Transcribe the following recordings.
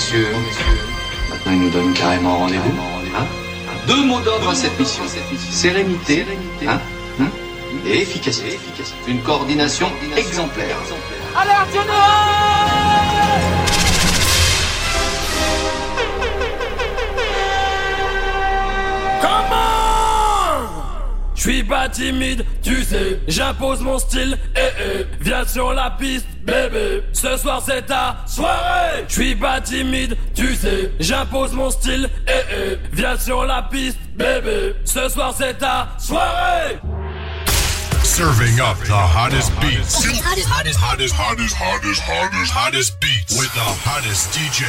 messieurs, maintenant il nous donne carrément rendez-vous. Hein Deux mots d'ordre à cette mission. Sérénité hein Hein et efficacité. Une coordination exemplaire. Comment Je suis pas timide, tu sais, j'impose mon style, eh eh, viens sur la piste, bébé, ce soir c'est ta soirée Je suis pas timide, tu sais, j'impose mon style, eh eh, viens sur la piste, bébé, ce soir c'est ta soirée Serving up the hottest beats. Hottest, hottest, hottest, hottest, hottest, hottest, hottest beats. With the hottest DJ.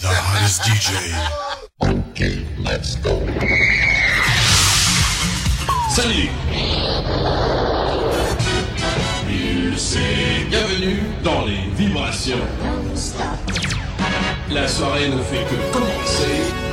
The hottest DJ. Salut Musique Bienvenue dans les vibrations. La soirée ne fait que commencer.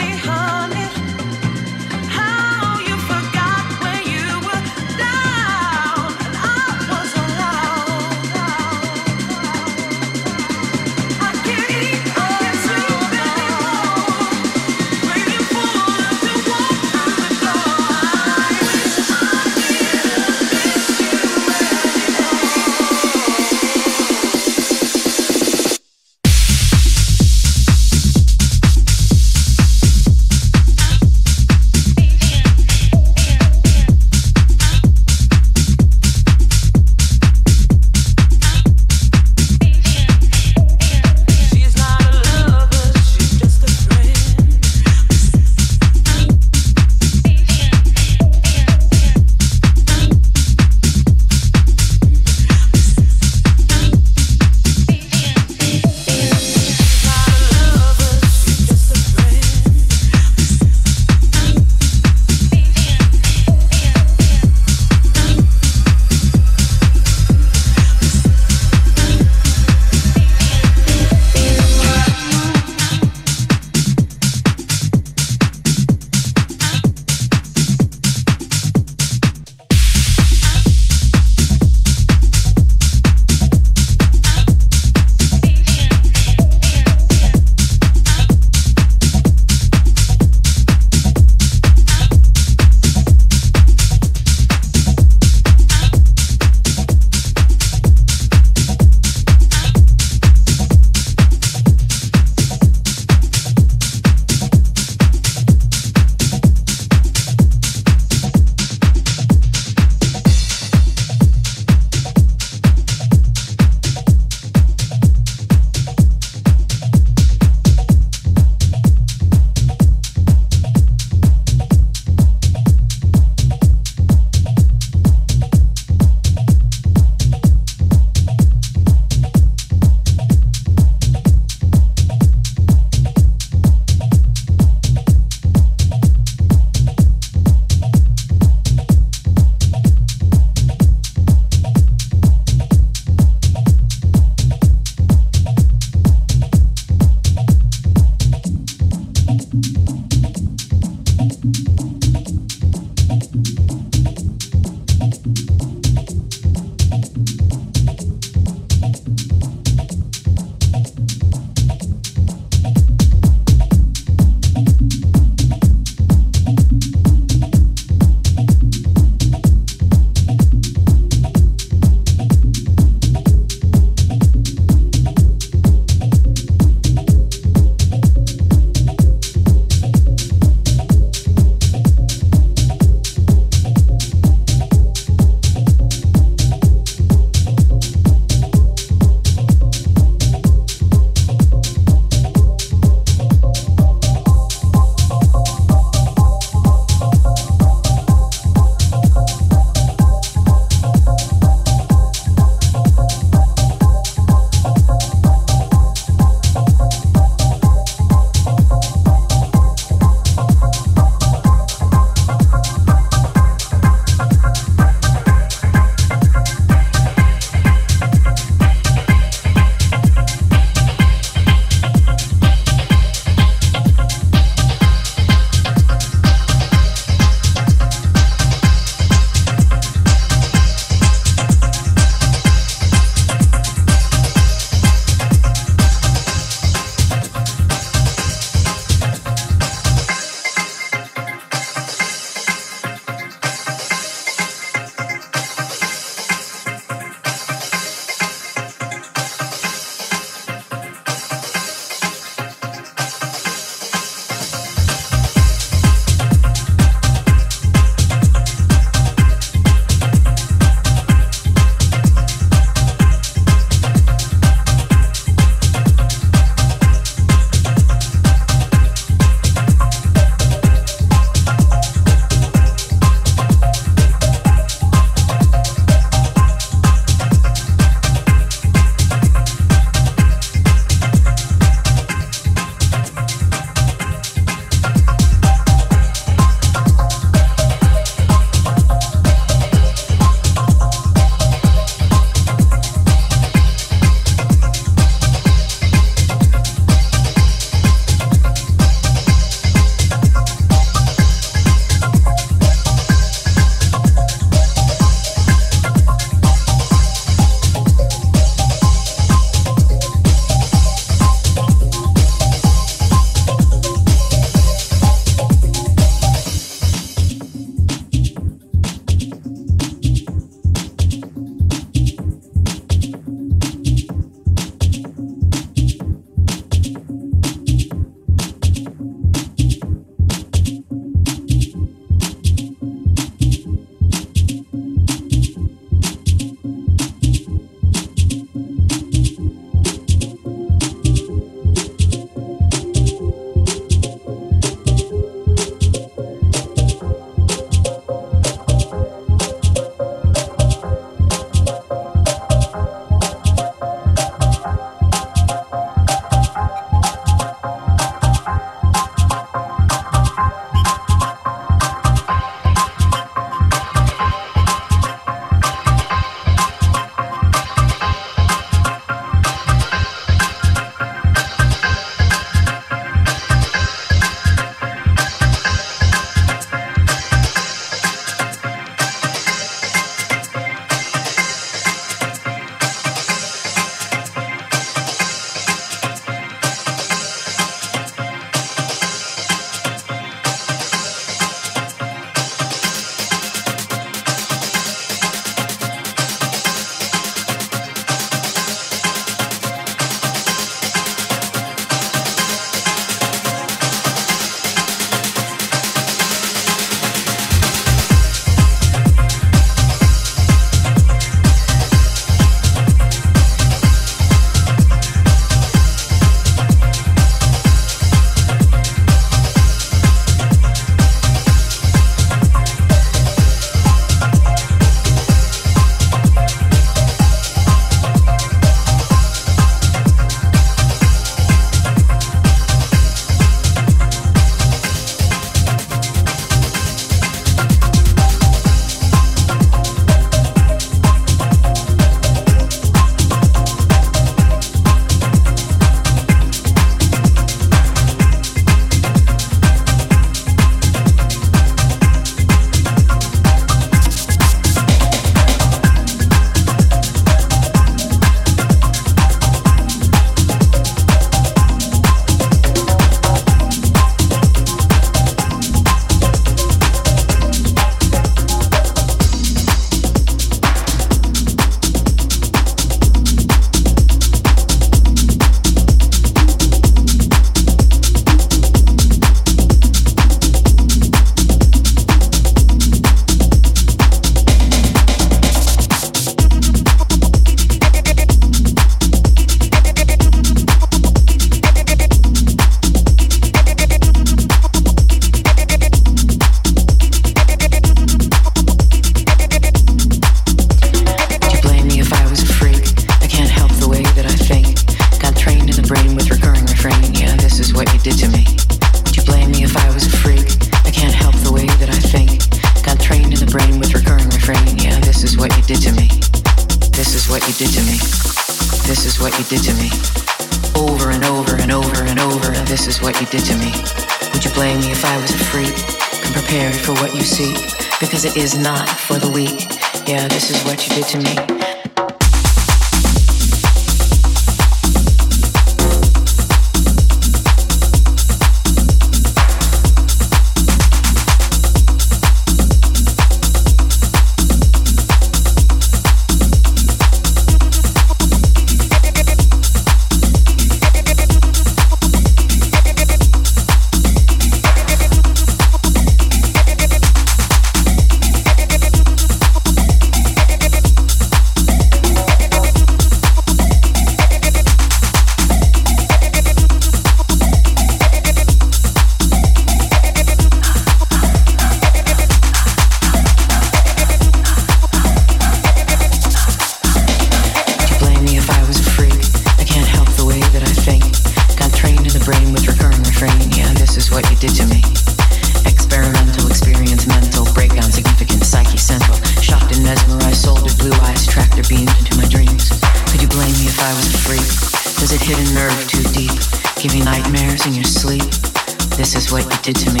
what you did to me.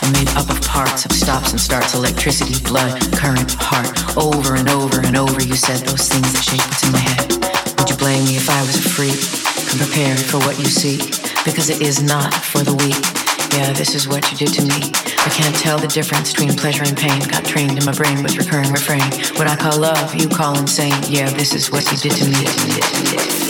I'm made up of parts, of stops and starts, electricity, blood, current, heart. Over and over and over, you said those things that shaped what's in my head. Would you blame me if I was a freak? Come prepared for what you seek, because it is not for the weak. Yeah, this is what you did to me. I can't tell the difference between pleasure and pain. Got trained in my brain with recurring refrain. What I call love, you call insane. Yeah, this is what you did to me.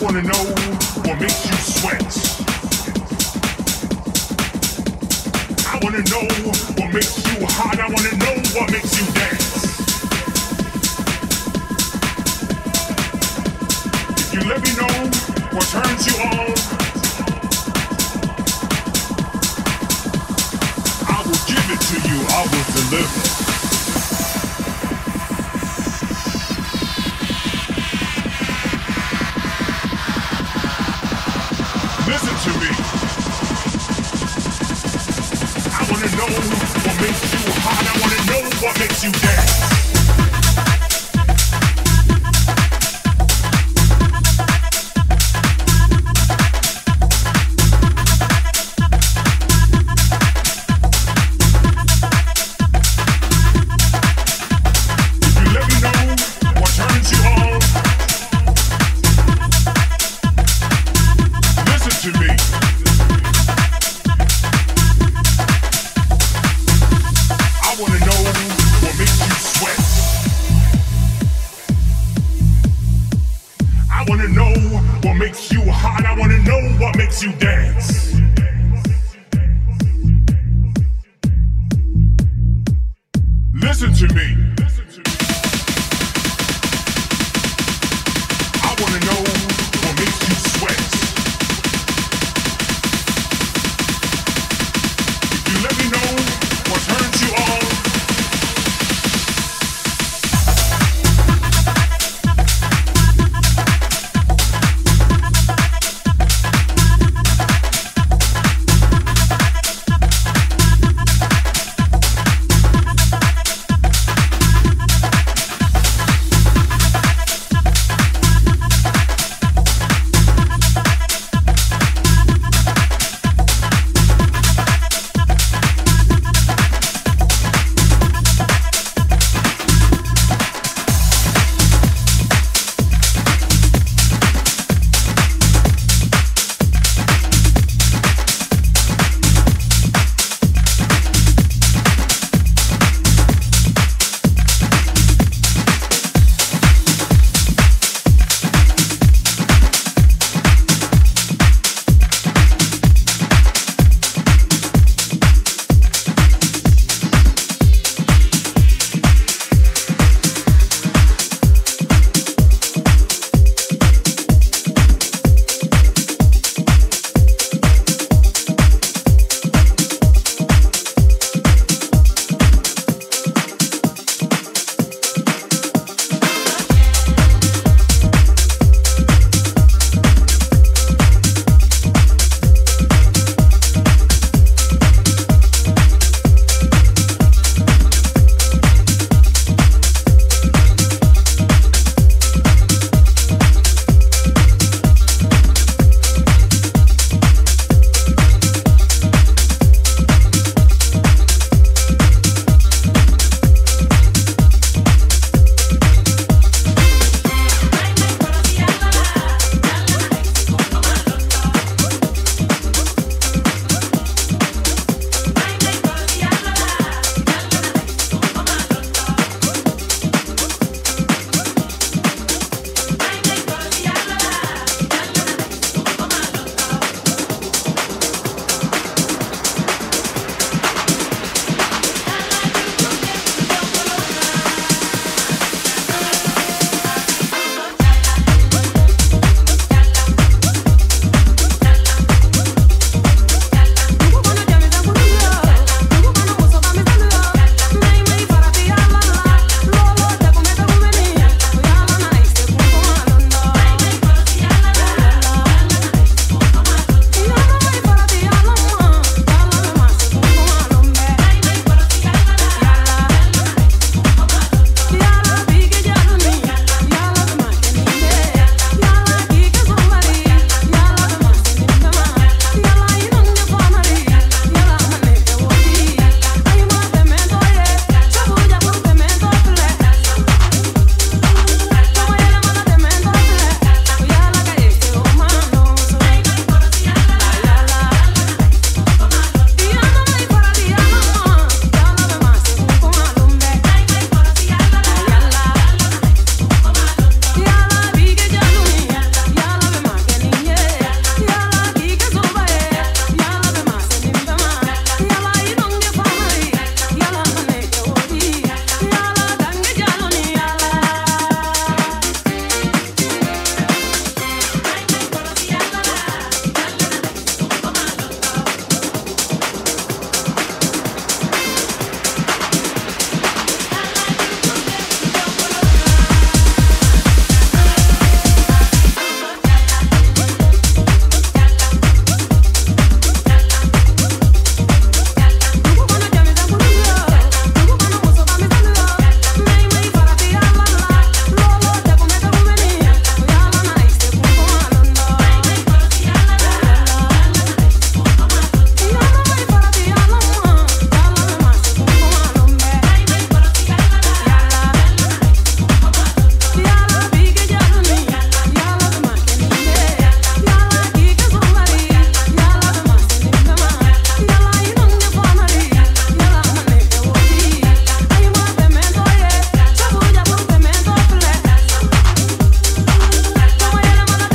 I wanna know what makes you sweat. I wanna know what makes you hot. I wanna know what makes you dance. If you let me know what turns you on, I will give it to you. I will deliver. what makes you dance.